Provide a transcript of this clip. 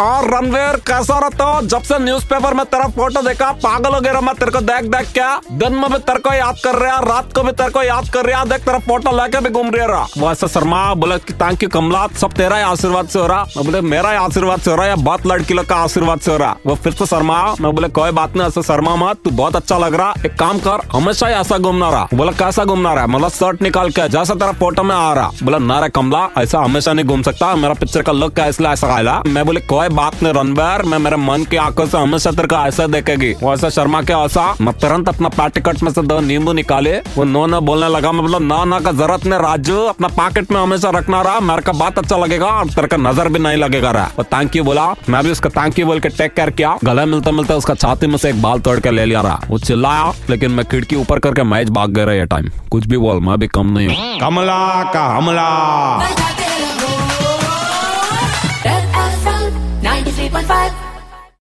और रणवीर कैसा रहता हो जब से न्यूज़पेपर में तेरा फ़ोटो देखा। पागल हो गया मैं तेरे को देख देख क्या? दिन में भी तेरे को याद कर रहा रात को भी तेरे को याद कर रहा देख, तेरा फ़ोटो लेके भी घूम रहा वैसे शर्मा बोले की थैंक यू कमला, सब तेरा आशीर्वाद से हो रहा। मैं बोले, मेरा आशीर्वाद से हो रहा है बहुत लड़की लोग का आशीर्वाद से हो रहा। वो फिर से शर्मा, मैं बोले, कोई बात नहीं, ऐसा शर्मा मत, तू बहुत अच्छा लग रहा। एक काम कर, हमेशा ही ऐसा घूमना रहा। बोला, कैसा घूमना रहा? मतलब शर्ट निकाल के, जैसा तेरा फ़ोटो में आ रहा। बोला, ना रे कमला, ऐसा हमेशा नहीं घूम सकता। मेरा पिक्चर का लुक है इसलिए ऐसा आया। मैं बोले कोई बात नहीं, रणबीर। मैं मेरे मन की आँखों से हमेशा तेरे को ऐसा देखेगी। वैसा शर्मा के ऐसा मैं तुरंत अपना पैटिकट में से दो नींबू निकाले। वो नो न बोलने लगा, मैं बोला, ना ना, का ज़रूरत नहीं राजू। अपना पैकेट में हमेशा रखना रहा, मेरे का बात अच्छा लगेगा और तेरे का नज़र भी नहीं लगेगा रहा। वो थैंक यू बोला, मैं भी उसका थैंक यू बोल के टेक केयर किया। गला मिलता मिलता उसका छाती में से एक बाल तोड़ के ले लिया रहा। वो चिल्लाया, लेकिन मैं खिड़की ऊपर करके मैच भाग गया ये टाइम कुछ भी बोल, मैं भी कम नहीं हूँ। कमला का हमला।